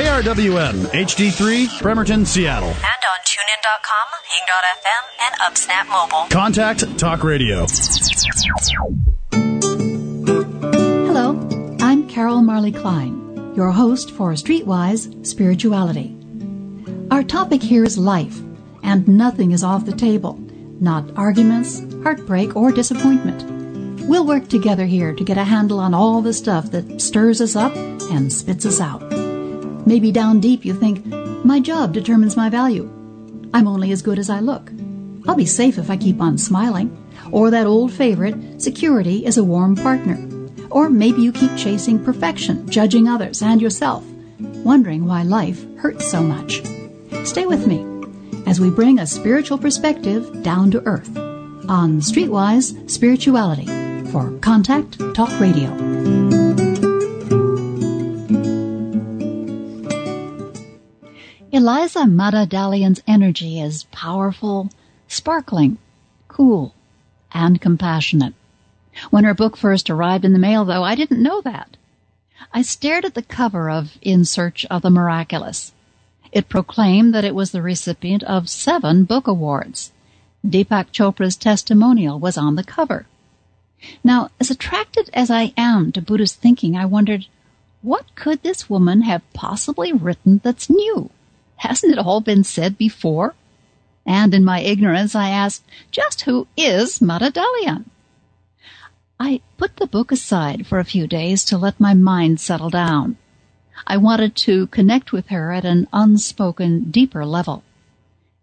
KRWN HD3 Bremerton, Seattle. And on tunein.com, hing.fm, and UpSnap Mobile. Contact Talk Radio. Hello, I'm Carol Marley Klein, your host for Streetwise Spirituality. Our topic here is life, and nothing is off the table. Not arguments, heartbreak, or disappointment. We'll work together here to get a handle on all the stuff that stirs us up and spits us out. Maybe down deep you think, my job determines my value. I'm only as good as I look. I'll be safe if I keep on smiling. Or that old favorite, security is a warm partner. Or maybe you keep chasing perfection, judging others and yourself, wondering why life hurts so much. Stay with me as we bring a spiritual perspective down to earth on Streetwise Spirituality for Contact Talk Radio. Eliza Mada Dalian's energy is powerful, sparkling, cool, and compassionate. When her book first arrived in the mail, though, I didn't know that. I stared at the cover of In Search of the Miraculous. It proclaimed that it was the recipient of seven book awards. Deepak Chopra's testimonial was on the cover. Now, as attracted as I am to Buddhist thinking, I wondered, what could this woman have possibly written that's new? Hasn't it all been said before? And in my ignorance, I asked, just who is Mada Dalian? I put the book aside for a few days to let my mind settle down. I wanted to connect with her at an unspoken, deeper level.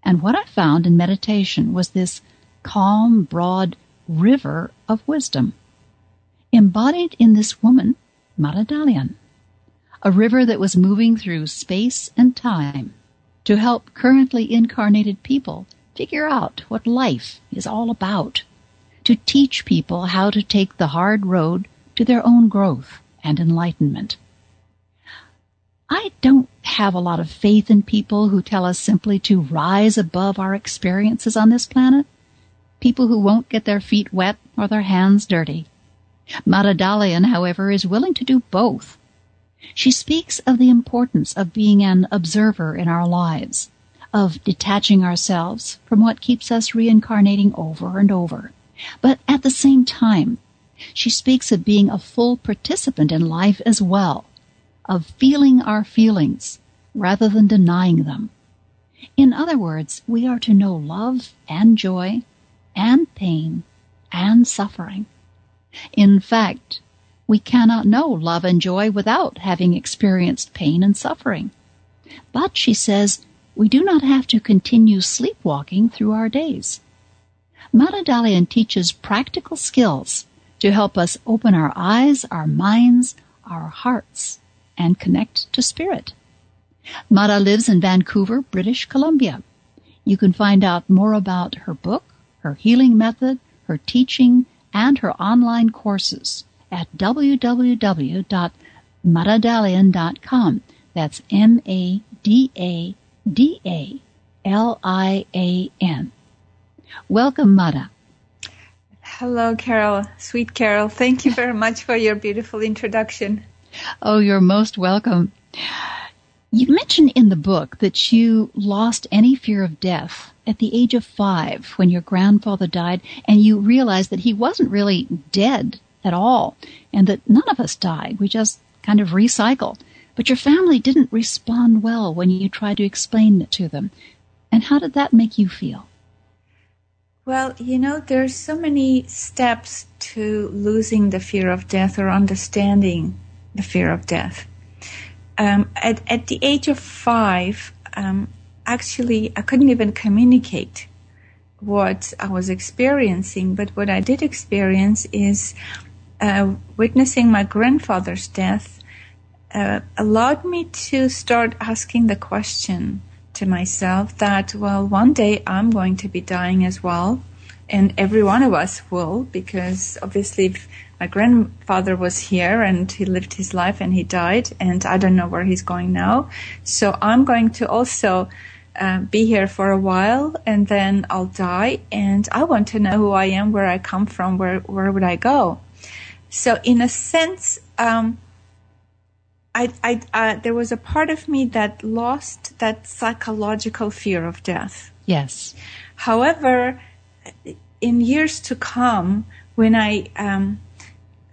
And what I found in meditation was this calm, broad river of wisdom. Embodied in this woman, Mada Dalian. A river that was moving through space and time to help currently incarnated people figure out what life is all about, to teach people how to take the hard road to their own growth and enlightenment. I don't have a lot of faith in people who tell us simply to rise above our experiences on this planet. People who won't get their feet wet or their hands dirty. Mada Dalian, however, is willing to do both she speaks of the importance of being an observer in our lives, of detaching ourselves from what keeps us reincarnating over and over. But at the same time, she speaks of being a full participant in life as well, of feeling our feelings rather than denying them. In other words, we are to know love and joy and pain and suffering. In fact, we cannot know love and joy without having experienced pain and suffering. But, she says, we do not have to continue sleepwalking through our days. Mada Dalian teaches practical skills to help us open our eyes, our minds, our hearts, and connect to spirit. Mada lives in Vancouver, British Columbia. You can find out more about her book, her healing method, her teaching, and her online courses at www.madadalian.com. That's M A D A D A L I A N. Welcome, Mada. Hello, Carol. Sweet Carol. Thank you very much for your beautiful introduction. Oh, you're most welcome. You mentioned in the book that you lost any fear of death at the age of five when your grandfather died, and you realized that he wasn't really dead at all, and that none of us die. We just kind of recycle. But your family didn't respond well when you tried to explain it to them. And how did that make you feel? Well, you know, there's so many steps to losing the fear of death or understanding the fear of death. Um, at, at the age of five, um, actually, I couldn't even communicate what I was experiencing, but what I did experience is uh, witnessing my grandfather's death uh, allowed me to start asking the question to myself that, well, one day I'm going to be dying as well. And every one of us will, because obviously my grandfather was here and he lived his life and he died, and I don't know where he's going now. So I'm going to also uh, be here for a while and then I'll die. And I want to know who I am, where I come from, where, where would I go? So in a sense, um, I, I, uh, there was a part of me that lost that psychological fear of death. Yes. However, in years to come, when I um,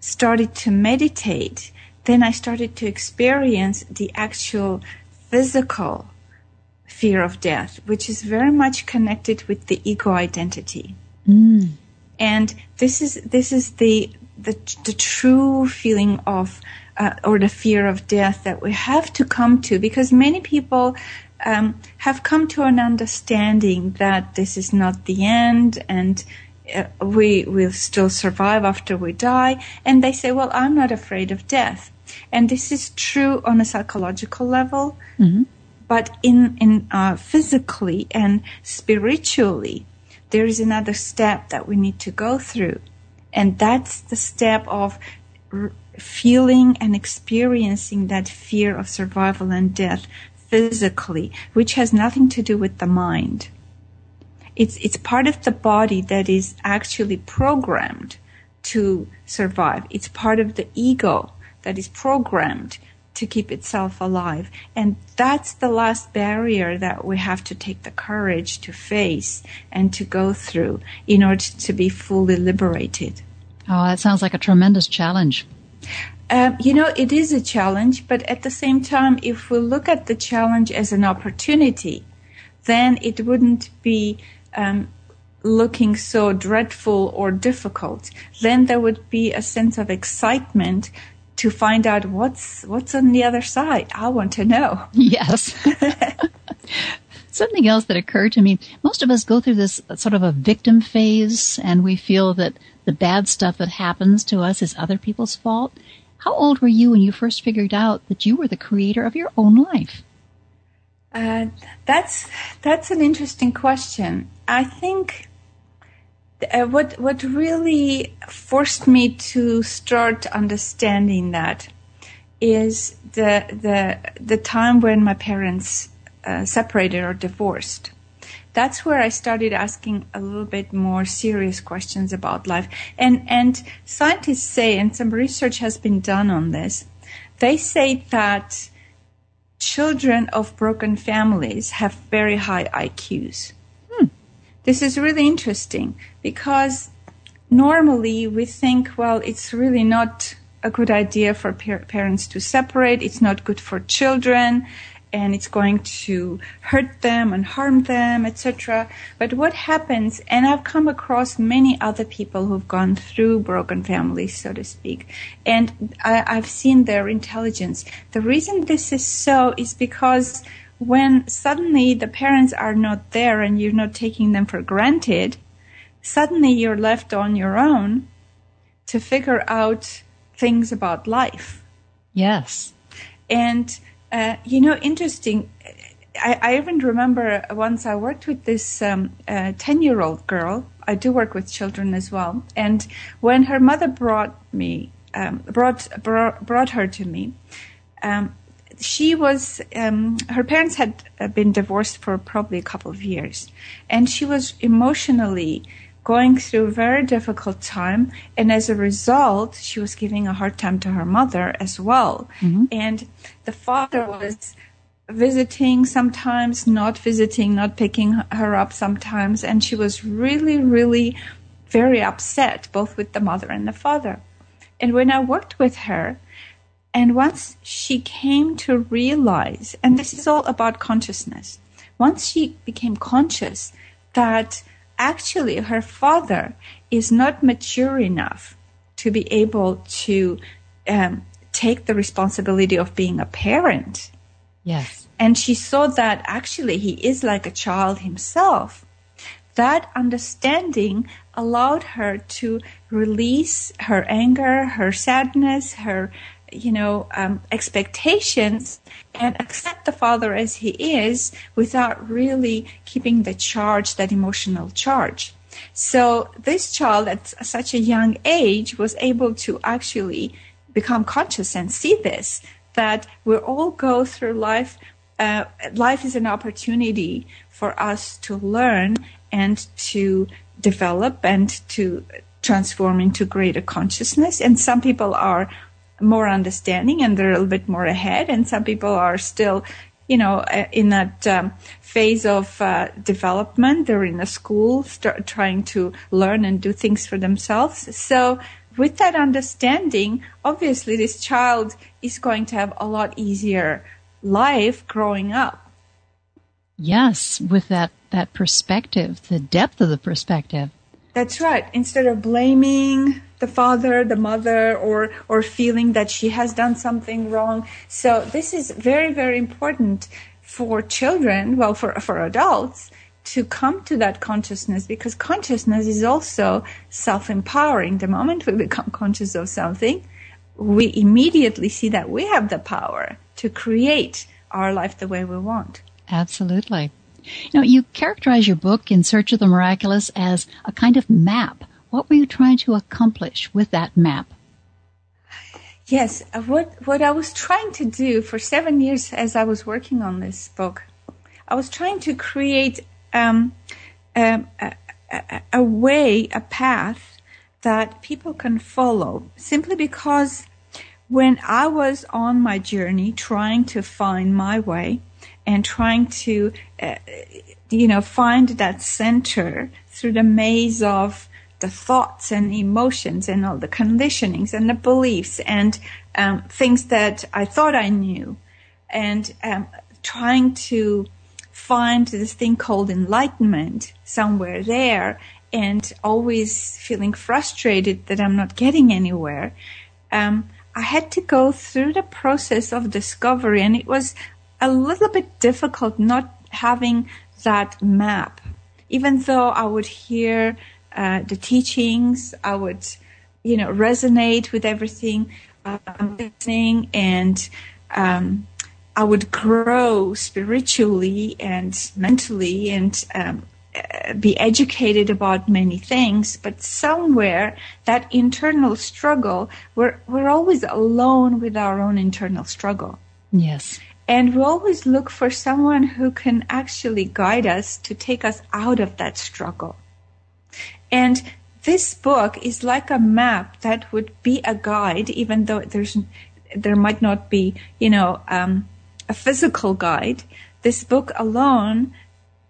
started to meditate, then I started to experience the actual physical fear of death, which is very much connected with the ego identity. Mm. And this is this is the the, the true feeling of uh, or the fear of death that we have to come to because many people um, have come to an understanding that this is not the end and uh, we will still survive after we die. And they say, well, I'm not afraid of death. And this is true on a psychological level, mm-hmm. but in, in uh, physically and spiritually, there is another step that we need to go through. And that's the step of r- feeling and experiencing that fear of survival and death physically, which has nothing to do with the mind. It's, it's part of the body that is actually programmed to survive. It's part of the ego that is programmed to keep itself alive. And that's the last barrier that we have to take the courage to face and to go through in order to be fully liberated. Oh, that sounds like a tremendous challenge. Um, you know, it is a challenge, but at the same time, if we look at the challenge as an opportunity, then it wouldn't be um, looking so dreadful or difficult. Then there would be a sense of excitement to find out what's what's on the other side. I want to know. Yes. Something else that occurred to me, most of us go through this sort of a victim phase and we feel that the bad stuff that happens to us is other people's fault. How old were you when you first figured out that you were the creator of your own life? Uh, that's that's an interesting question. I think uh, what what really forced me to start understanding that is the the the time when my parents uh, separated or divorced. That's where I started asking a little bit more serious questions about life. And and scientists say, and some research has been done on this. They say that children of broken families have very high IQs. This is really interesting because normally we think, well, it's really not a good idea for par- parents to separate. It's not good for children and it's going to hurt them and harm them, etc. But what happens, and I've come across many other people who've gone through broken families, so to speak, and I, I've seen their intelligence. The reason this is so is because when suddenly the parents are not there and you're not taking them for granted, suddenly you're left on your own to figure out things about life. Yes. And, uh, you know, interesting. I, I, even remember once I worked with this 10 um, year old girl. I do work with children as well. And when her mother brought me, um, brought, brought, brought her to me, um, she was um, her parents had uh, been divorced for probably a couple of years and she was emotionally going through a very difficult time and as a result she was giving a hard time to her mother as well mm-hmm. and the father was visiting sometimes not visiting not picking her up sometimes and she was really really very upset both with the mother and the father and when i worked with her and once she came to realize, and this is all about consciousness, once she became conscious that actually her father is not mature enough to be able to um, take the responsibility of being a parent. Yes. And she saw that actually he is like a child himself. That understanding allowed her to release her anger, her sadness, her you know, um, expectations and accept the father as he is without really keeping the charge, that emotional charge. So this child at such a young age was able to actually become conscious and see this, that we all go through life. Uh, life is an opportunity for us to learn and to develop and to transform into greater consciousness. And some people are more understanding and they're a little bit more ahead, and some people are still, you know, uh, in that um, phase of uh, development. They're in a school, start trying to learn and do things for themselves. So with that understanding, obviously this child is going to have a lot easier life growing up. Yes, with that, that perspective, the depth of the perspective. That's right. Instead of blaming the father, the mother, or, or feeling that she has done something wrong. So this is very, very important for children, well, for, for adults, to come to that consciousness because consciousness is also self-empowering. The moment we become conscious of something, we immediately see that we have the power to create our life the way we want. Absolutely. Now, you characterize your book, In Search of the Miraculous, as a kind of map. What were you trying to accomplish with that map? Yes, uh, what, what I was trying to do for seven years as I was working on this book, I was trying to create um, um, a, a, a way, a path that people can follow simply because when I was on my journey trying to find my way and trying to, uh, you know, find that center through the maze of the thoughts and emotions and all the conditionings and the beliefs and um, things that I thought I knew and um, trying to find this thing called enlightenment somewhere there and always feeling frustrated that I'm not getting anywhere, um, I had to go through the process of discovery and it was a little bit difficult not having that map. Even though I would hear uh, the teachings, I would, you know, resonate with everything I'm listening and um, I would grow spiritually and mentally and um, uh, be educated about many things, but somewhere that internal struggle, we're, we're always alone with our own internal struggle. Yes. And we always look for someone who can actually guide us to take us out of that struggle. And this book is like a map that would be a guide, even though there's, there might not be, you know, um, a physical guide. This book alone,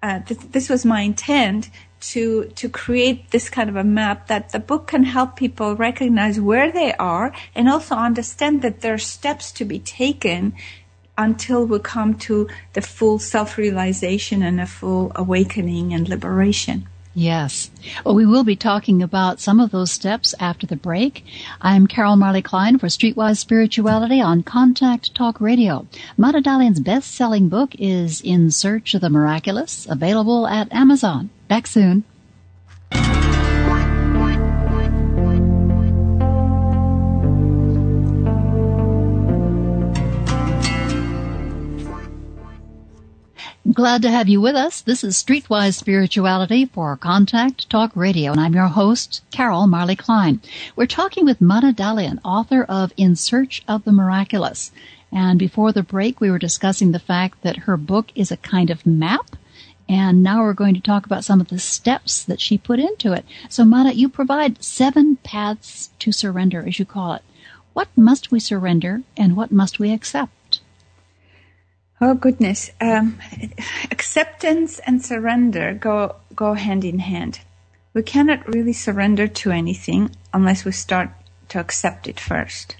uh, th- this was my intent to to create this kind of a map that the book can help people recognize where they are and also understand that there are steps to be taken until we come to the full self-realization and a full awakening and liberation. Yes. Well, we will be talking about some of those steps after the break. I'm Carol Marley Klein for Streetwise Spirituality on Contact Talk Radio. Mada Dalian's best-selling book is In Search of the Miraculous, available at Amazon. Back soon. Glad to have you with us. This is Streetwise Spirituality for Contact Talk Radio, and I'm your host, Carol Marley Klein. We're talking with Mada Dalian, author of In Search of the Miraculous. And before the break, we were discussing the fact that her book is a kind of map. And now we're going to talk about some of the steps that she put into it. So, Mada, you provide seven paths to surrender, as you call it. What must we surrender and what must we accept? Oh goodness, um, acceptance and surrender go go hand in hand. We cannot really surrender to anything unless we start to accept it first.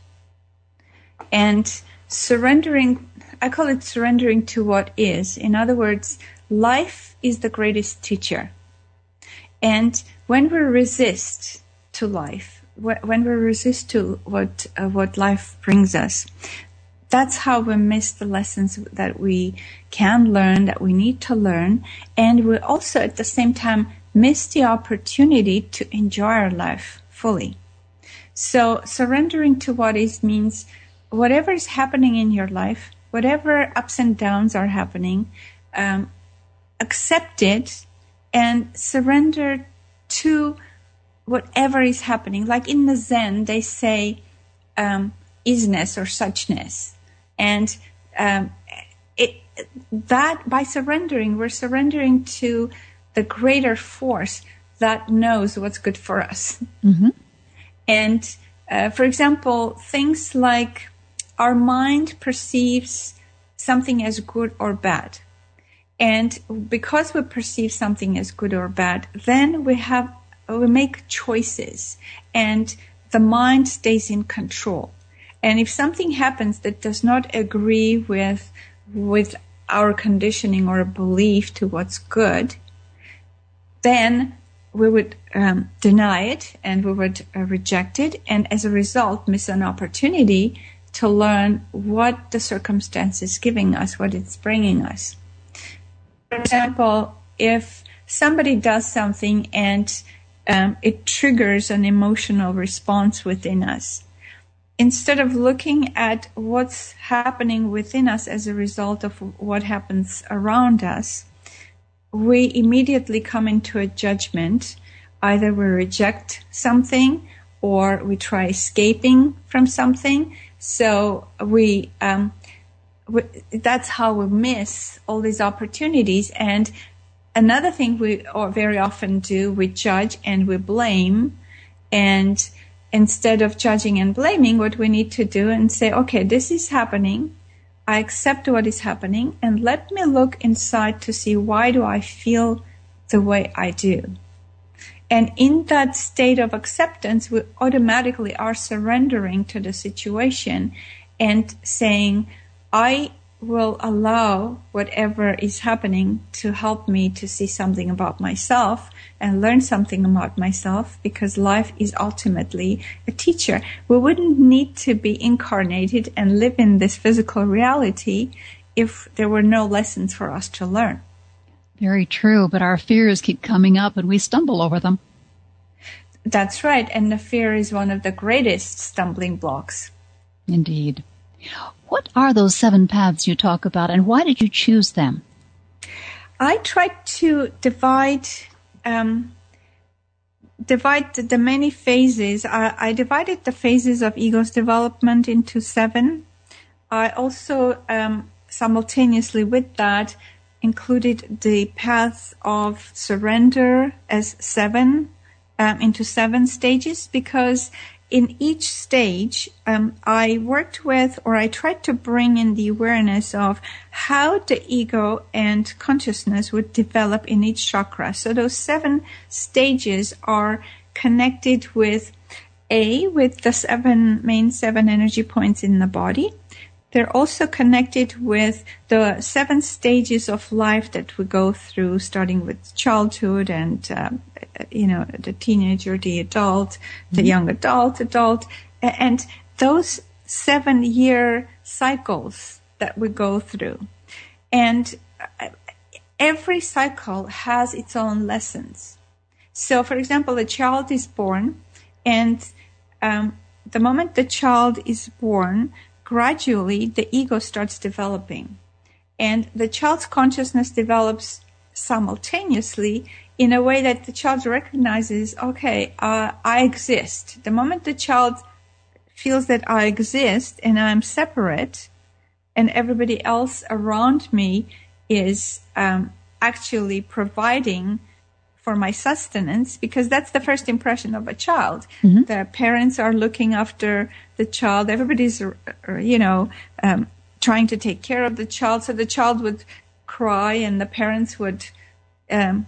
And surrendering, I call it surrendering to what is. In other words, life is the greatest teacher. And when we resist to life, when we resist to what uh, what life brings us, that's how we miss the lessons that we can learn, that we need to learn. And we also at the same time miss the opportunity to enjoy our life fully. So surrendering to what is means whatever is happening in your life, whatever ups and downs are happening, um, accept it and surrender to whatever is happening. Like in the Zen, they say um, isness or suchness. And um, it, that by surrendering, we're surrendering to the greater force that knows what's good for us. Mm-hmm. And Uh, for example, things like our mind perceives something as good or bad. And because we perceive something as good or bad, then we have, we make choices and the mind stays in control. And if something happens that does not agree with, with our conditioning or belief to what's good, then we would um, deny it and we would uh, reject it, and as a result, miss an opportunity to learn what the circumstance is giving us, what it's bringing us. For example, if somebody does something and um, it triggers an emotional response within us, instead of looking at what's happening within us as a result of what happens around us, we immediately come into a judgment. Either we reject something or we try escaping from something. So we, um, we, that's how we miss all these opportunities. And another thing we very often do, we judge and we blame. And instead of judging and blaming, what we need to do and say, okay, this is happening. I accept what is happening and let me look inside to see why do I feel the way I do. And in that state of acceptance, we automatically are surrendering to the situation and saying, I will allow whatever is happening to help me to see something about myself and learn something about myself because life is ultimately a teacher. We wouldn't need to be incarnated and live in this physical reality if there were no lessons for us to learn. Very true, but our fears keep coming up and we stumble over them. That's right, and the fear is one of the greatest stumbling blocks. Indeed. What are those seven paths you talk about, and why did you choose them? I tried to divide um, divide the many phases. I, I, divided the phases of ego's development into seven. I also um, simultaneously with that included the paths of surrender as seven um, into seven stages because in each stage, um, I worked with or I tried to bring in the awareness of how the ego and consciousness would develop in each chakra. So those seven stages are connected with A, with the seven main seven energy points in the body. They're also connected with the seven stages of life that we go through, starting with childhood and, uh, you know, the teenager, the adult, the mm-hmm. young adult, adult, and those seven year cycles that we go through. And uh, every cycle has its own lessons. So, for example, a child is born, and um, the moment the child is born, gradually the ego starts developing and the child's consciousness develops simultaneously in a way that the child recognizes, okay, uh, I exist. The moment the child feels that I exist and I'm separate and everybody else around me is um, actually providing for my sustenance because that's the first impression of a child. Mm-hmm. The parents are looking after the child. Everybody's, uh, you know, um, trying to take care of the child. So the child would cry and the parents would, um,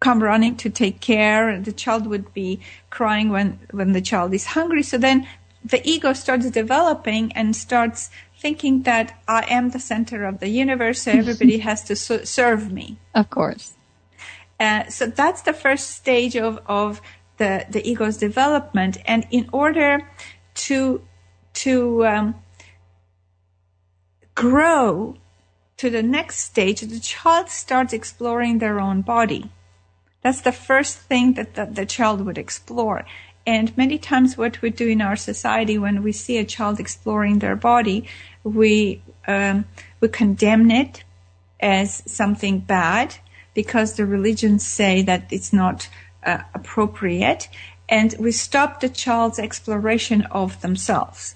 come running to take care and the child would be crying when, when the child is hungry. So then the ego starts developing and starts thinking that I am the center of the universe, so everybody has to so- serve me. Of course. Uh, so that's the first stage of, of the, the ego's development. And in order to, to, um, grow to the next stage, the child starts exploring their own body. That's the first thing that the, the child would explore. And many times what we do in our society when we see a child exploring their body, we, um, we condemn it as something bad because the religions say that it's not uh, appropriate. And we stop the child's exploration of themselves.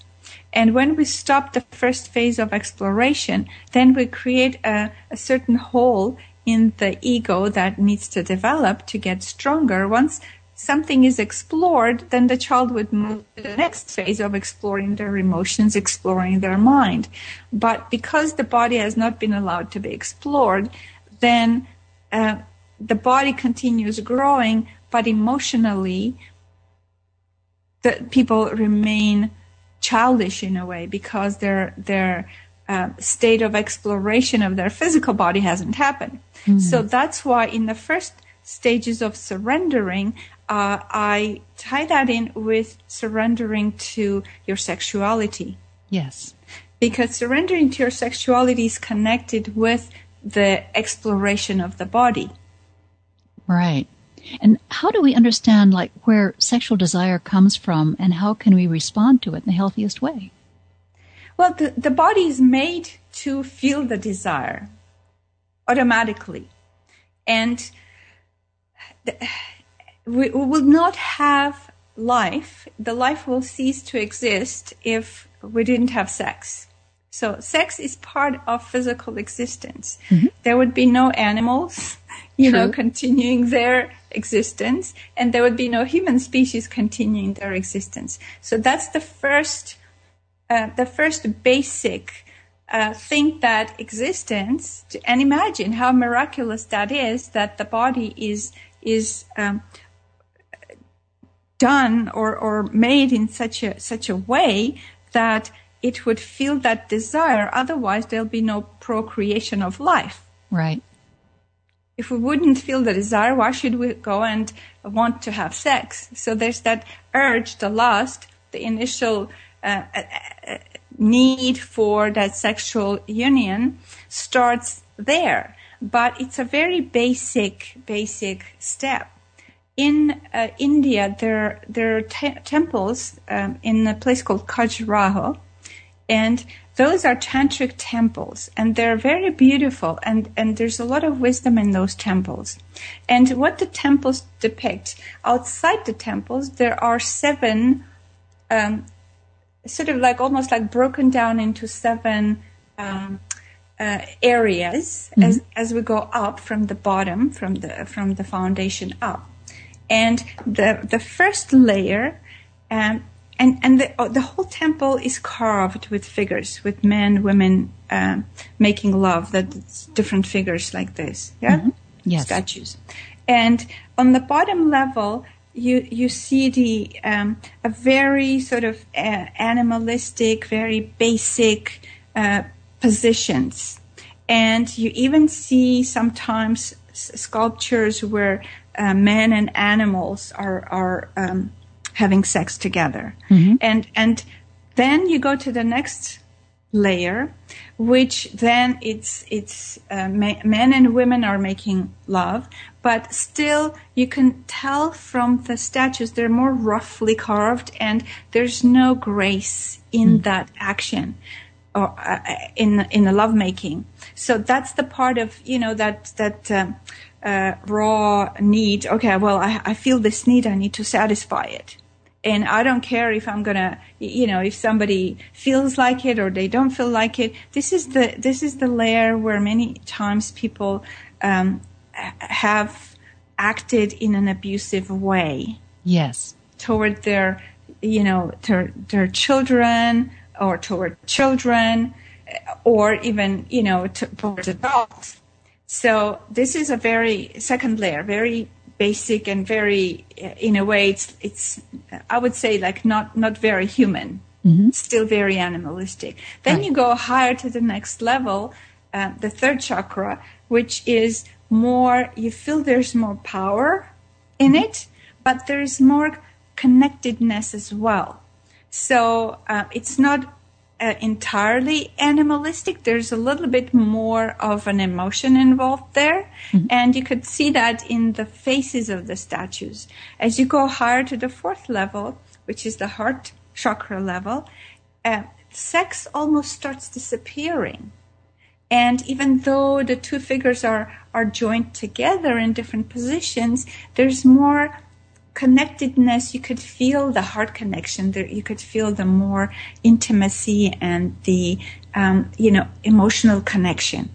And when we stop the first phase of exploration, then we create a, a certain hole in the ego that needs to develop to get stronger. Once something is explored, then the child would move to the next phase of exploring their emotions, exploring their mind. But because the body has not been allowed to be explored, then uh, the body continues growing, but emotionally, the people remain childish in a way because their their uh, state of exploration of their physical body hasn't happened. Mm-hmm. So that's why in the first stages of surrendering, uh, I tie that in with surrendering to your sexuality. Yes. Because surrendering to your sexuality is connected with the exploration of the body. Right. And how do we understand like where sexual desire comes from and how can we respond to it in the healthiest way? Well, the, the body is made to feel the desire automatically. And the, we, we will not have life. The life will cease to exist if we didn't have sex. So sex is part of physical existence. Mm-hmm. There would be no animals, you True. know, continuing their existence, and there would be no human species continuing their existence. So that's the first, uh, the first basic uh, thing that existence, and imagine how miraculous that is that the body is is um, done or, or made in such a such a way that it would feel that desire. Otherwise, there'll be no procreation of life. Right. If we wouldn't feel the desire, why should we go and want to have sex? So there's that urge, the lust, the initial uh, uh, uh need for that sexual union starts there. But it's a very basic, basic step in uh, India, there there are te- temples um, in a place called Khajuraho, and those are tantric temples, and they're very beautiful, and and there's a lot of wisdom in those temples. And what the temples depict outside the temples, there are seven, um, sort of like almost like broken down into seven. Um, uh, areas mm-hmm. as as we go up from the bottom from the from the foundation up and the the first layer, um, and and the oh, the whole temple is carved with figures, with men, women um, making love. That different figures like this, yeah, mm-hmm. yes. statues, and on the bottom level. You you see the um, a very sort of uh, animalistic, very basic uh, positions, and you even see sometimes sculptures where uh, men and animals are are um, having sex together, mm-hmm. and and then you go to the next layer, which then it's it's uh, ma- men and women are making love, but still you can tell from the statues they're more roughly carved, and there's no grace in mm. that action or uh, in in the lovemaking. So that's the part of you know that that. Um, uh, raw need. Okay, well, I, I feel this need. I need to satisfy it. And I don't care if I'm gonna, you know, if somebody feels like it or they don't feel like it. This is the this is the layer where many times people um, have acted in an abusive way. Yes. Toward their, you know, their their children or toward children, or even you know towards adults so this is a very second layer, very basic and very, in a way, it's it's I would say like not not very human, mm-hmm. still very animalistic. Then right. you go higher to the next level, uh, the third chakra, which is more. You feel there's more power in mm-hmm. it, but there's more connectedness as well. So uh, it's not uh, entirely animalistic. There's a little bit more of an emotion involved there. Mm-hmm. And you could see that in the faces of the statues. As you go higher to the fourth level, which is the heart chakra level, uh, sex almost starts disappearing. And even though the two figures are, are joined together in different positions, there's more connectedness, you could feel the heart connection. There, you could feel the more intimacy and the, um, you know, emotional connection.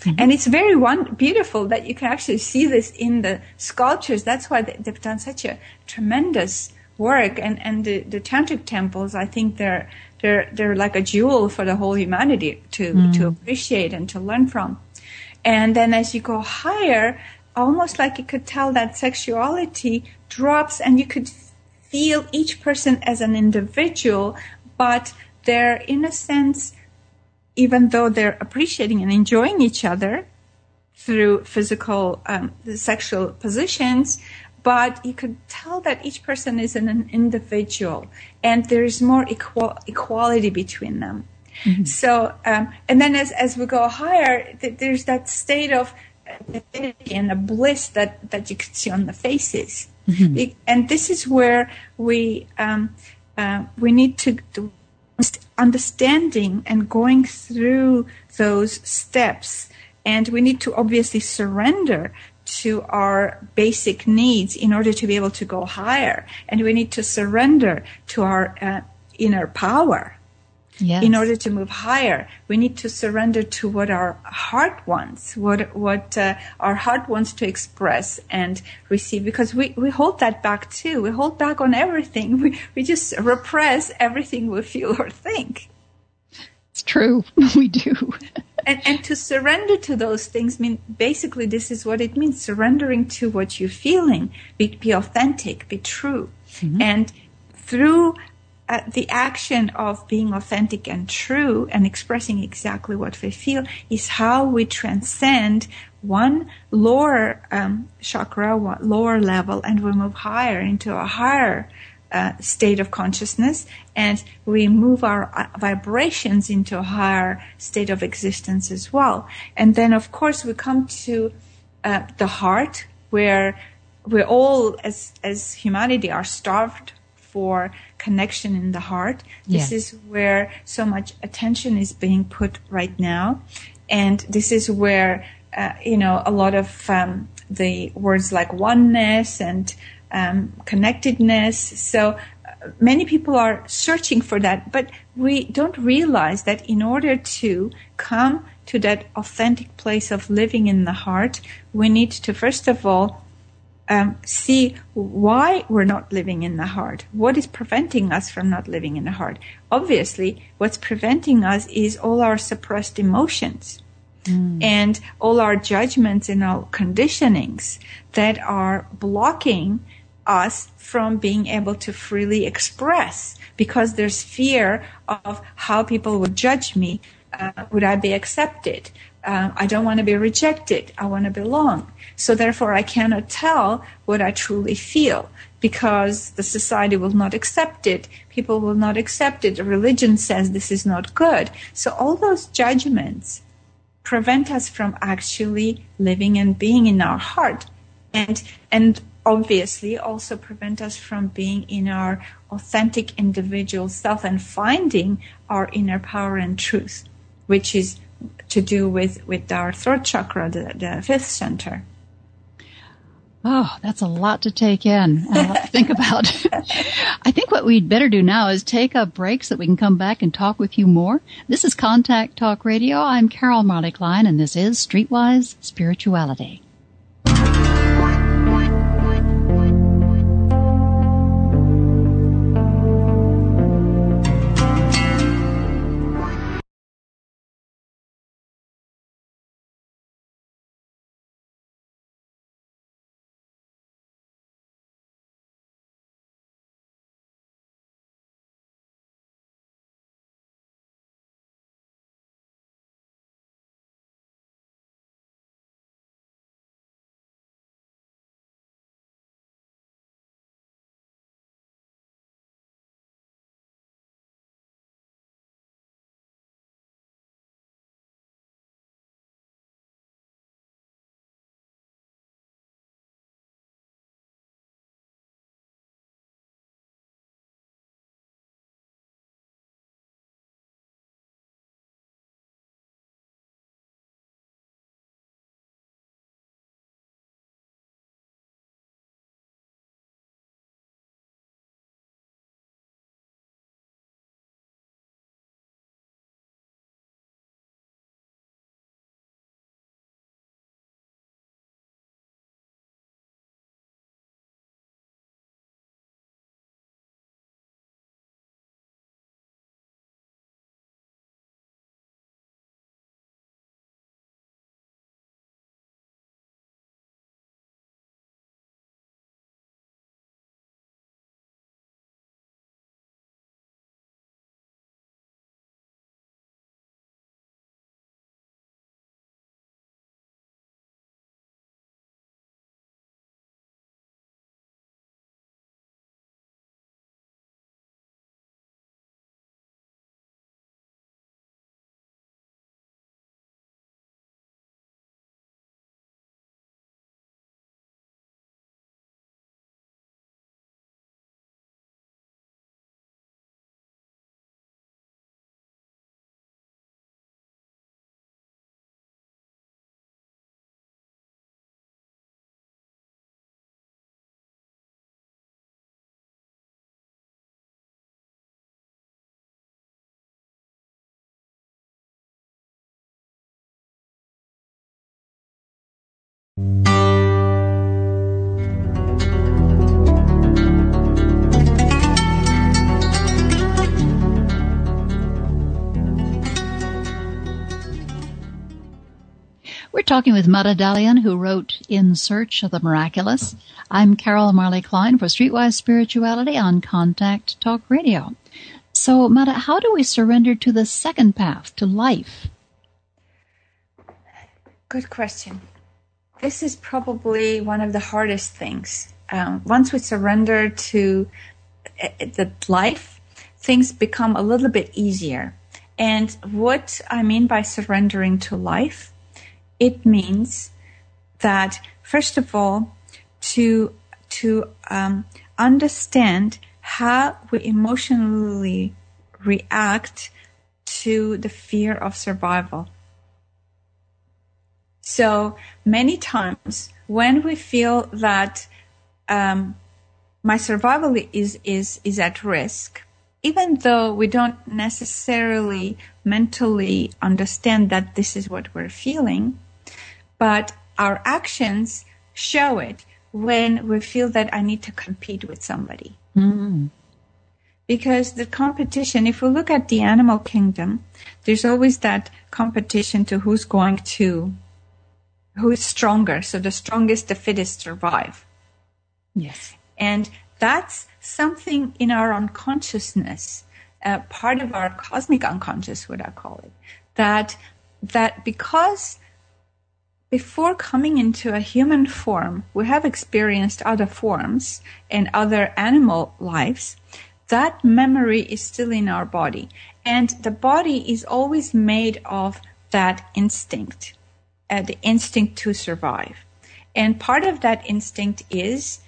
Mm-hmm. And it's very one, beautiful that you can actually see this in the sculptures. That's why they, have done such a tremendous work. And, and the, the tantric temples, I think they're, they're, they're like a jewel for the whole humanity to, mm. to appreciate and to learn from. And then as you go higher, almost like you could tell that sexuality drops and you could feel each person as an individual, but they're in a sense, even though they're appreciating and enjoying each other through physical, um, sexual positions, but you could tell that each person is an individual and there is more equal, equality between them. Mm-hmm. So, um, and then as, as we go higher, th- there's that state of divinity and a bliss that, that you can see on the faces. Mm-hmm. It, and this is where we, um, uh, we need to, to understanding and going through those steps. And we need to obviously surrender to our basic needs in order to be able to go higher. And we need to surrender to our uh, inner power. Yes. In order to move higher, we need to surrender to what our heart wants, what what uh, our heart wants to express and receive. Because we, we hold that back too. We hold back on everything. We we just repress everything we feel or think. It's true. We do. and and to surrender to those things mean basically this is what it means: surrendering to what you're feeling. Be be authentic. Be true. Mm-hmm. And through uh, the action of being authentic and true and expressing exactly what we feel is how we transcend one lower um, chakra, one lower level, and we move higher into a higher uh, state of consciousness, and we move our uh, vibrations into a higher state of existence as well. And then, of course, we come to uh, the heart, where we all, as as humanity, are starved for connection in the heart. This is where so much attention is being put right now. And this is where, uh, you know, a lot of um, the words like oneness and um, connectedness. So uh, many people are searching for that, but we don't realize that in order to come to that authentic place of living in the heart, we need to first of all um, see why we're not living in the heart. What is preventing us from not living in the heart? Obviously, what's preventing us is all our suppressed emotions mm. and all our judgments and our conditionings that are blocking us from being able to freely express because there's fear of how people would judge me. Uh, would I be accepted? Uh, I don't want to be rejected. I want to belong. So therefore, I cannot tell what I truly feel because the society will not accept it. People will not accept it. Religion says this is not good. So all those judgments prevent us from actually living and being in our heart. And, and obviously also prevent us from being in our authentic individual self and finding our inner power and truth, which is to do with, with our throat chakra, the, the fifth center. Oh, that's a lot to take in, a lot to think about. I think what we'd better do now is take a break so that we can come back and talk with you more. This is Contact Talk Radio. I'm Carol Marley Klein, and this is Streetwise Spirituality. Talking with Mada Dalian, who wrote In Search of the Miraculous. I'm Carol Marley Klein for Streetwise Spirituality on Contact Talk Radio. So, Metta, how do we surrender to the second path, to life? Good question. This is probably one of the hardest things. Um, once we surrender to uh, the life, things become a little bit easier. And what I mean by surrendering to life, it means that first of all, to to um, understand how we emotionally react to the fear of survival. So many times when we feel that um, my survival is is is at risk, even though we don't necessarily mentally understand that this is what we're feeling, but our actions show it when we feel that I need to compete with somebody. Mm-hmm. Because the competition, if we look at the animal kingdom, there's always that competition to who's going to, who is stronger. So the strongest, the fittest survive. Yes. And that's something in our unconsciousness, uh, part of our cosmic unconscious, what I call it, that, that because before coming into a human form, we have experienced other forms and other animal lives. That memory is still in our body. And the body is always made of that instinct, uh, the instinct to survive. And part of that instinct is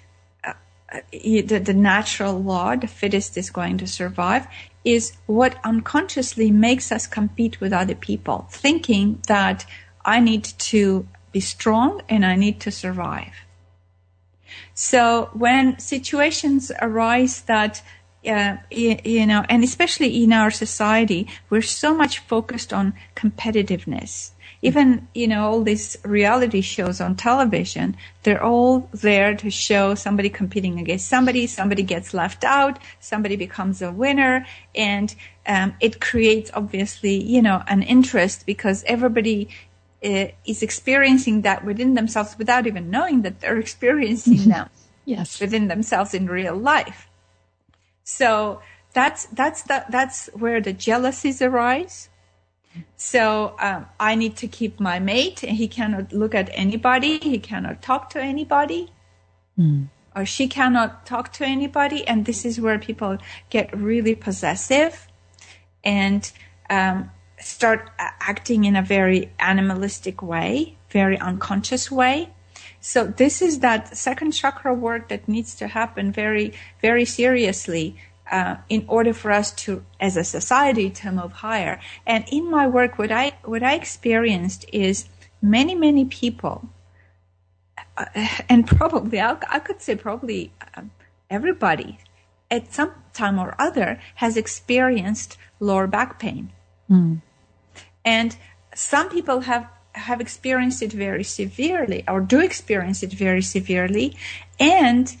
the, the natural law, the fittest is going to survive, is what unconsciously makes us compete with other people, thinking that I need to be strong and I need to survive. So when situations arise that uh, you know, and especially in our society, we're so much focused on competitiveness. Even, you know, all these reality shows on television, they're all there to show somebody competing against somebody, somebody gets left out, somebody becomes a winner, and um, it creates obviously, you know, an interest because everybody uh, is experiencing that within themselves without even knowing that they're experiencing them yes. within themselves in real life. So that's that's the, that's where the jealousies arise. So um, I need to keep my mate, he cannot look at anybody. He cannot talk to anybody, mm. or she cannot talk to anybody. And this is where people get really possessive, and um, start acting in a very animalistic way, very unconscious way. So this is that second chakra work that needs to happen very, very seriously uh, in order for us to, as a society, to move higher. And in my work, what I what I experienced is many, many people, uh, and probably I, I, could say probably uh, everybody, at some time or other, has experienced lower back pain. Mm. And some people have have experienced it very severely or do experience it very severely and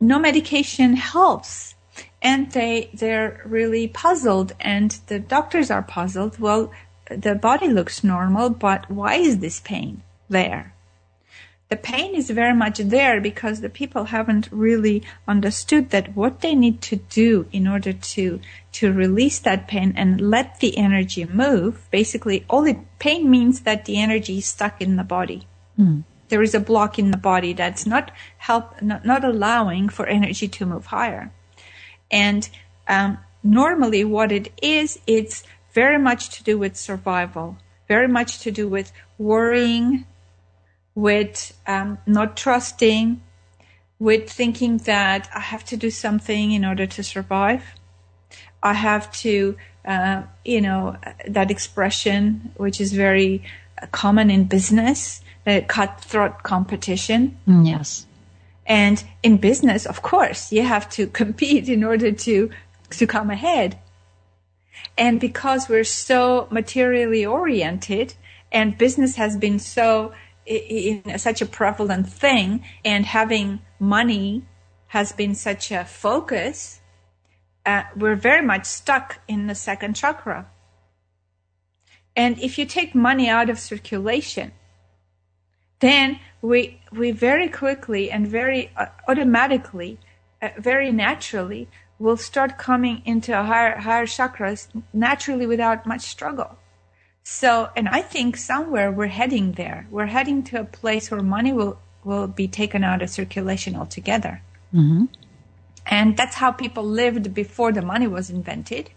no medication helps and they they're really puzzled and the doctors are puzzled. Well the body looks normal but why is this pain there? The pain is very much there because the people haven't really understood that what they need to do in order to to release that pain and let the energy move basically all the pain means that the energy is stuck in the body. Mm. there is a block in the body that's not help not, not allowing for energy to move higher and um, normally what it is it's very much to do with survival very much to do with worrying with um, not trusting, with thinking that I have to do something in order to survive. I have to, uh, you know, that expression, which is very common in business, the cutthroat competition. Mm, yes. And in business, of course, you have to compete in order to, to come ahead. And because we're so materially oriented and business has been so in such a prevalent thing and having money has been such a focus, uh, we're very much stuck in the second chakra. And if you take money out of circulation, then we we very quickly and very uh, automatically, uh, very naturally will start coming into higher higher chakras naturally without much struggle. So, and I think somewhere we're heading there. We're heading to a place where money will will be taken out of circulation altogether. Mm-hmm. And that's how people lived before the money was invented.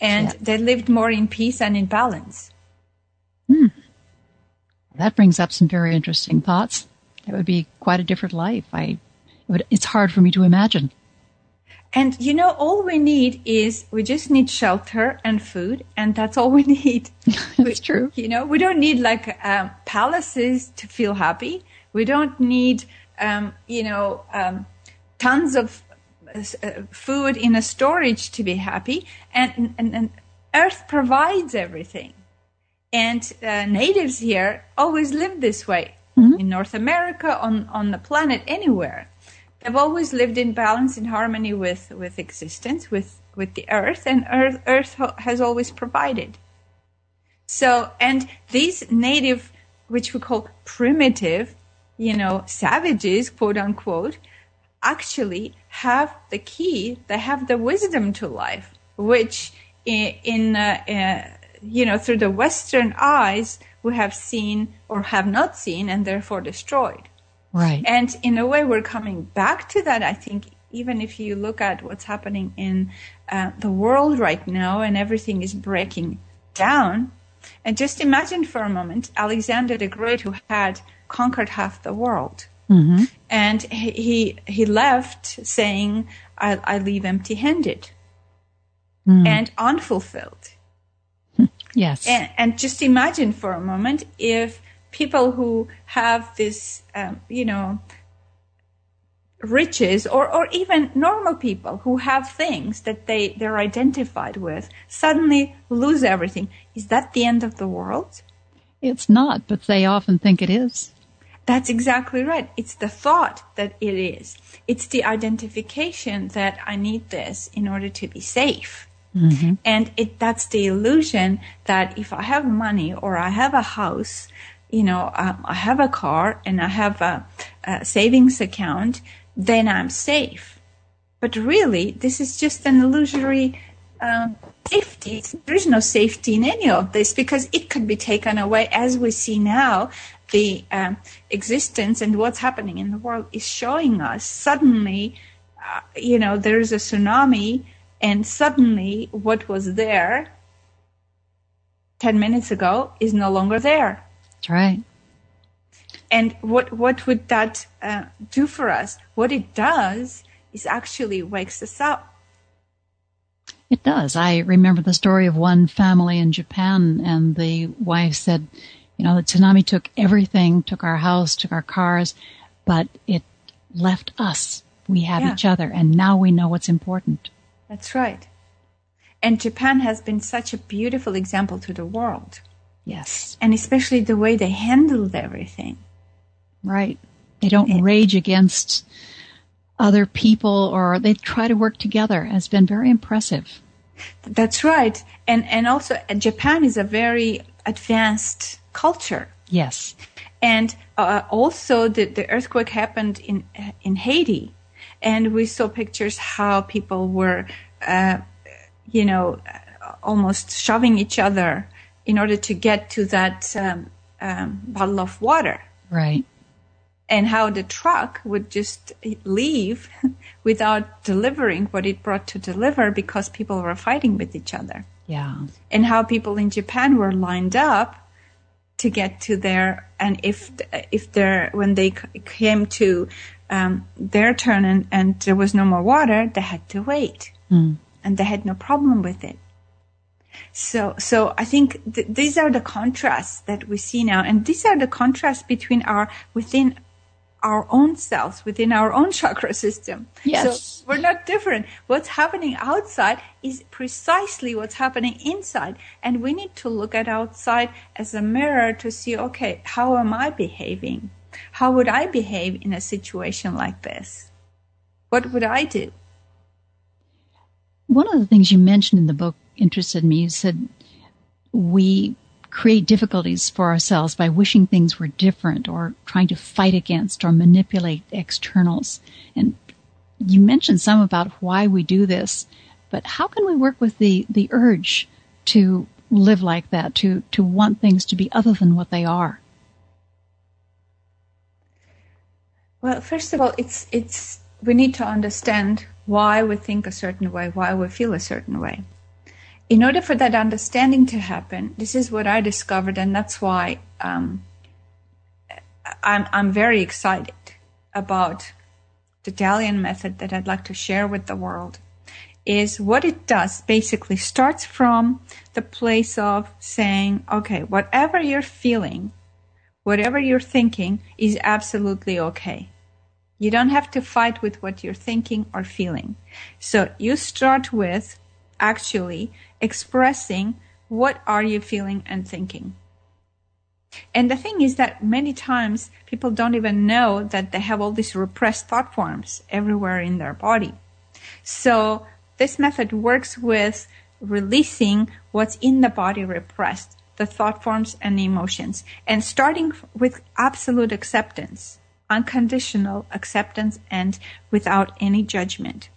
And Yeah. they lived more in peace and in balance. That brings up some very interesting thoughts. It would be quite a different life. I, it would, it's hard for me to imagine. And you know, all we need is we just need shelter and food, and that's all we need. It's true. You know, we don't need like um, palaces to feel happy. We don't need, um, you know, um, tons of uh, food in a storage to be happy. And, and, and Earth provides everything. And uh, natives here always lived this way in North America, on, on the planet, anywhere. They've always lived in balance, in harmony with, with existence, with, with the earth, and earth, earth has always provided. So, and these native, which we call primitive, you know, savages, quote unquote, actually have the key, they have the wisdom to life, which in, in uh, uh, you know, through the Western eyes, we have seen or have not seen and therefore destroyed. Right. And in a way, we're coming back to that. I think even if you look at what's happening in uh, the world right now and everything is breaking down, and just imagine for a moment Alexander the Great, who had conquered half the world, Mm-hmm. and he he, he left saying, "I, I leave empty-handed and unfulfilled." Yes. And, and just imagine for a moment if people who have this, um, you know, riches or, or even normal people who have things that they, they're identified with suddenly lose everything. Is that the end of the world? it's not, but they often think it is. That's exactly right. It's the thought that it is. It's the identification that I need this in order to be safe. And it, that's the illusion that if I have money or I have a house, you know, um, I have a car and I have a, a savings account, then I'm safe. But really, this is just an illusory um, safety. There is no safety in any of this because it could be taken away as we see now. The um, existence and what's happening in the world is showing us suddenly, uh, you know, there's a tsunami, and suddenly what was there 10 minutes ago is no longer there. That's right. And what what would that uh, do for us? What it does is actually wakes us up. It does. I remember the story of one family in Japan, and the wife said, you know, the tsunami took everything, took our house, took our cars, but it left us. We have Yeah. each other, and now we know what's important. That's right. And Japan has been such a beautiful example to the world, Yes. and especially the way they handled everything. Right. They don't rage against other people or they try to work together. It's been very impressive. That's right. And and also Japan is a very advanced culture. Yes. And uh, also, the, the earthquake happened in in Haiti, and we saw pictures how people were, uh, you know, almost shoving each other in order to get to that um, um, bottle of water, Right. and how the truck would just leave without delivering what it brought to deliver because people were fighting with each other Yeah. and how people in Japan were lined up to get to there and if if there when they came to um, their turn and, and there was no more water, they had to wait, and they had no problem with it. So so I think th- these are the contrasts that we see now, and these are the contrasts between our within our own selves within our own chakra system. Yes. So we're not different. What's happening outside is precisely what's happening inside. And we need to look at outside as a mirror to see, okay, how am I behaving? How would I behave in a situation like this? What would I do? One of the things you mentioned in the book interested me. You said we create difficulties for ourselves by wishing things were different or trying to fight against or manipulate externals. And you mentioned some about why we do this, but how can we work with the, the urge to live like that, to, to want things to be other than what they are? Well, first of all, it's it's we need to understand why we think a certain way, why we feel a certain way. In order for that understanding to happen, this is what I discovered, and that's why um, I'm I'm very excited about the Dalian method that I'd like to share with the world. Is what it does basically starts from the place of saying, okay, whatever you're feeling, whatever you're thinking is absolutely okay. You don't have to fight with what you're thinking or feeling. So you start with actually expressing what are you feeling and thinking. And the thing is that many times people don't even know that they have all these repressed thought forms everywhere in their body. So this method works with releasing what's in the body repressed, the thought forms and the emotions, and starting with absolute acceptance unconditional acceptance and without any judgment.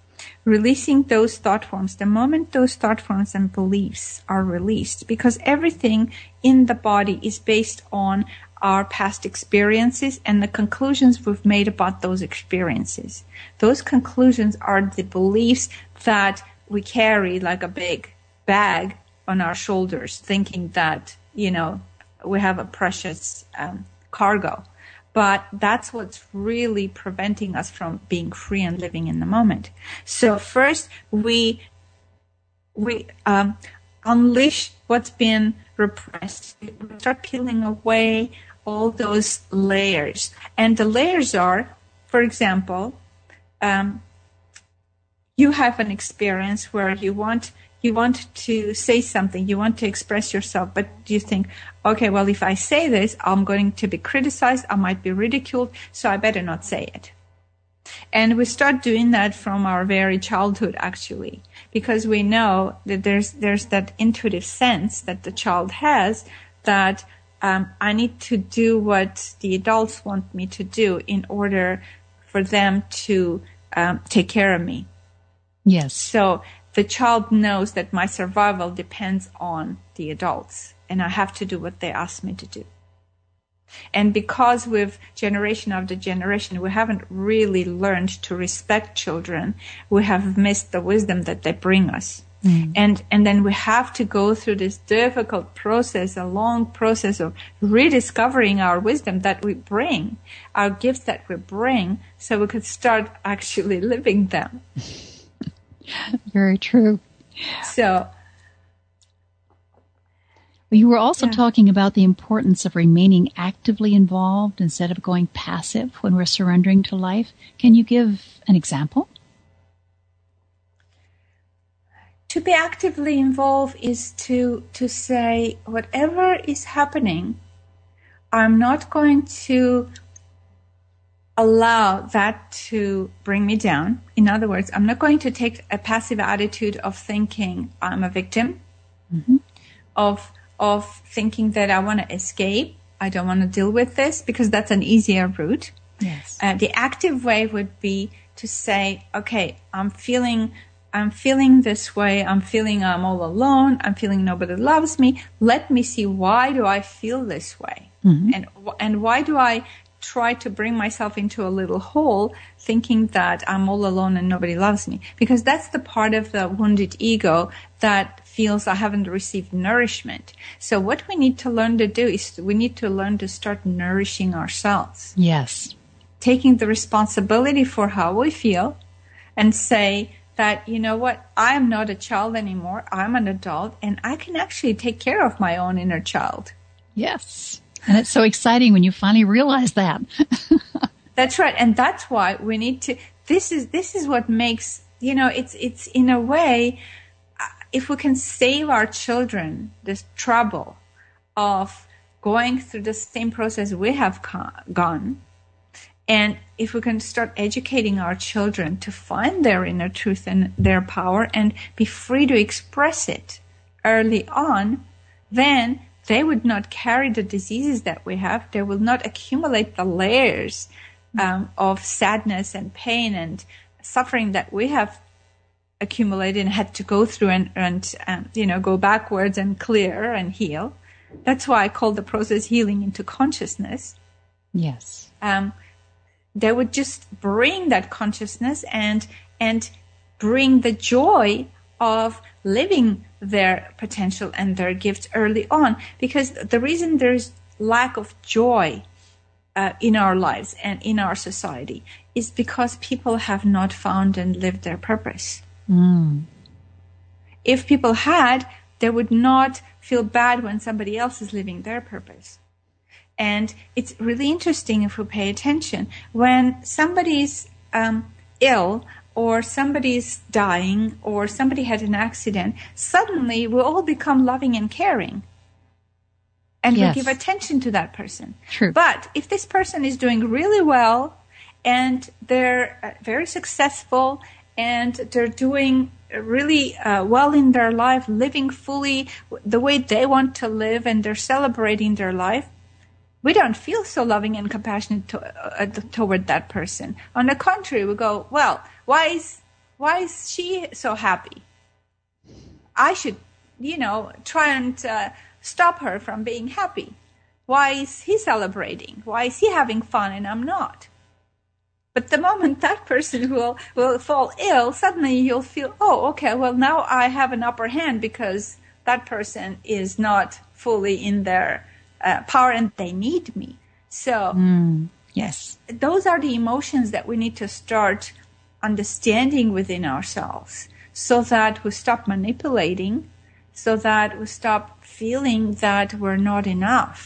Releasing those thought forms, the moment those thought forms and beliefs are released, because everything in the body is based on our past experiences and the conclusions we've made about those experiences. Those conclusions are the beliefs that we carry like a big bag on our shoulders, thinking that, you know, we have a precious um, cargo but that's what's really preventing us from being free and living in the moment. So first we we um, unleash what's been repressed. We start peeling away all those layers, and the layers are, for example, um, you have an experience where you want you want to say something, you want to express yourself, but you think, okay, well, if I say this, I'm going to be criticized, I might be ridiculed, so I better not say it. And we start doing that from our very childhood, actually, because we know that there's there's that intuitive sense that the child has that um, I need to do what the adults want me to do in order for them to um, take care of me. Yes. So the child knows that my survival depends on the adults and I have to do what they ask me to do. And because with generation after generation, we haven't really learned to respect children, we have missed the wisdom that they bring us. Mm. And, and then we have to go through this difficult process, a long process of rediscovering our wisdom that we bring, our gifts that we bring, so we could start actually living them. Very true. So, you were also yeah. talking about the importance of remaining actively involved instead of going passive when we're surrendering to life. Can you give an example? To be actively involved is to to say whatever is happening, I'm not going to allow that to bring me down. In other words, I'm not going to take a passive attitude of thinking I'm a victim, mm-hmm. of of thinking that I want to escape. I don't want to deal with this because that's an easier route. Yes. Uh, the active way would be to say, okay, I'm feeling, I'm feeling this way. I'm feeling I'm all alone. I'm feeling nobody loves me. Let me see why do I feel this way, mm-hmm. and and why do I try to bring myself into a little hole thinking that I'm all alone and nobody loves me. Because that's the part of the wounded ego that feels I haven't received nourishment. So what we need to learn to do is we need to learn to start nourishing ourselves. Yes. Taking the responsibility for how we feel and say, that, you know what, I am not a child anymore. I'm an adult and I can actually take care of my own inner child. Yes. And it's so exciting when you finally realize that. that's right. And that's why we need to, this is, this is what makes, you know, it's, it's in a way, uh, if we can save our children this trouble of going through the same process we have gone, and if we can start educating our children to find their inner truth and their power and be free to express it early on, then they would not carry the diseases that we have. They will not accumulate the layers um, of sadness and pain and suffering that we have accumulated and had to go through and, and um, you know, go backwards and clear and heal. That's why I call the process healing into consciousness. Yes. Um, they would just bring that consciousness and and bring the joy of living their potential and their gifts early on because the reason there's lack of joy uh, in our lives and in our society is because people have not found and lived their purpose. Mm. If people had, they would not feel bad when somebody else is living their purpose. And it's really interesting if we pay attention. When somebody's um, ill or somebody's dying or somebody had an accident, suddenly we all become loving and caring. And Yes. we give attention to that person. True. But if this person is doing really well and they're uh, very successful and they're doing really uh, well in their life, living fully the way they want to live, and they're celebrating their life, we don't feel so loving and compassionate to, uh, toward that person. On the contrary, we go, well, why is why is she so happy? I should, you know, try and uh, stop her from being happy. Why is he celebrating? Why is he having fun and I'm not? But the moment that person will will fall ill, suddenly you'll feel, oh, okay, well now I have an upper hand because that person is not fully in their uh, power and they need me. So Mm. Yes. those are the emotions that we need to start understanding within ourselves so that we stop manipulating, so that we stop feeling that we're not enough.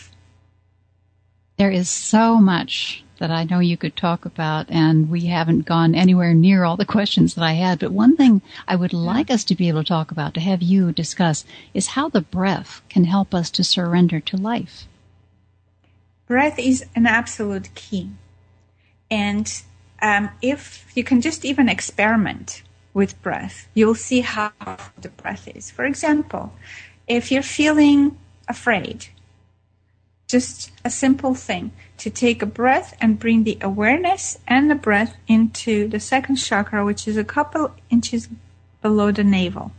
There is so much that I know you could talk about, and we haven't gone anywhere near all the questions that I had. But one thing I would like us to be able to talk about, to have you discuss, is how the breath can help us to surrender to life. breath is an absolute key. And um, if you can just even experiment with breath, you'll see how the breath is. For example, if you're feeling afraid, just a simple thing to take a breath and bring the awareness and the breath into the second chakra, which is a couple inches below the navel.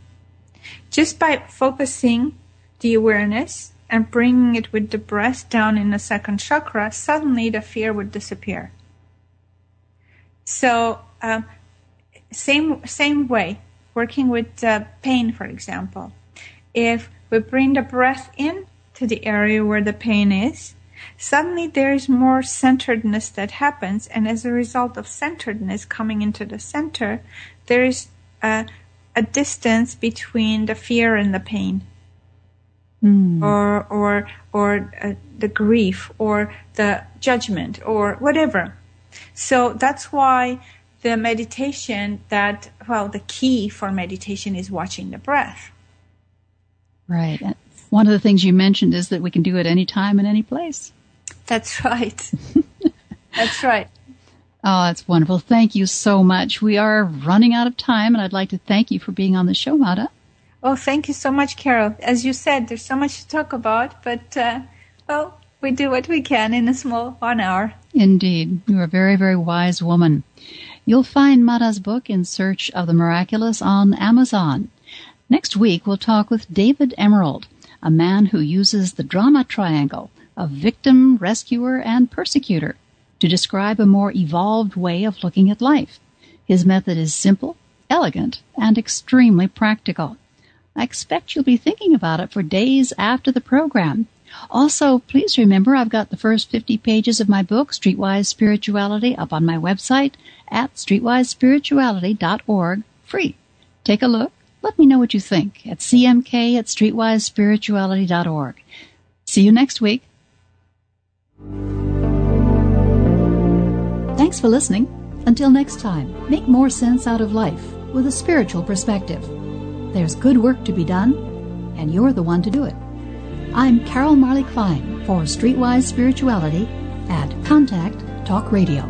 Just by focusing the awareness and bringing it with the breath down in the second chakra, suddenly the fear would disappear. So, um, same same way, working with uh, pain, for example. If we bring the breath in to the area where the pain is, suddenly there is more centeredness that happens, and as a result of centeredness coming into the center, there is a, a distance between the fear and the pain or or or uh, the grief or the judgment or whatever. So that's why the meditation that well the key for meditation is watching the breath. Right. And one of the things you mentioned is that we can do it any time and any place. That's right. that's right. Oh, that's wonderful. Thank you so much. We are running out of time, and I'd like to thank you for being on the show, Mada. Oh, thank you so much, Carol. As you said, there's so much to talk about, but uh, well, we do what we can in a small one hour. Indeed. You're a very, very wise woman. You'll find Mada's book In Search of the Miraculous on Amazon. Next week, we'll talk with David Emerald, a man who uses the drama triangle of victim, rescuer, and persecutor to describe a more evolved way of looking at life. His method is simple, elegant, and extremely practical. I expect you'll be thinking about it for days after the program. Also, please remember I've got the first 50 pages of my book, Streetwise Spirituality, up on my website at streetwisespirituality.org, free. Take a look. Let me know what you think at cmk at streetwisespirituality.org. See you next week. Thanks for listening. Until next time, make more sense out of life with a spiritual perspective. There's good work to be done, and you're the one to do it. I'm Carol Marley Klein for Streetwise Spirituality at Contact Talk Radio.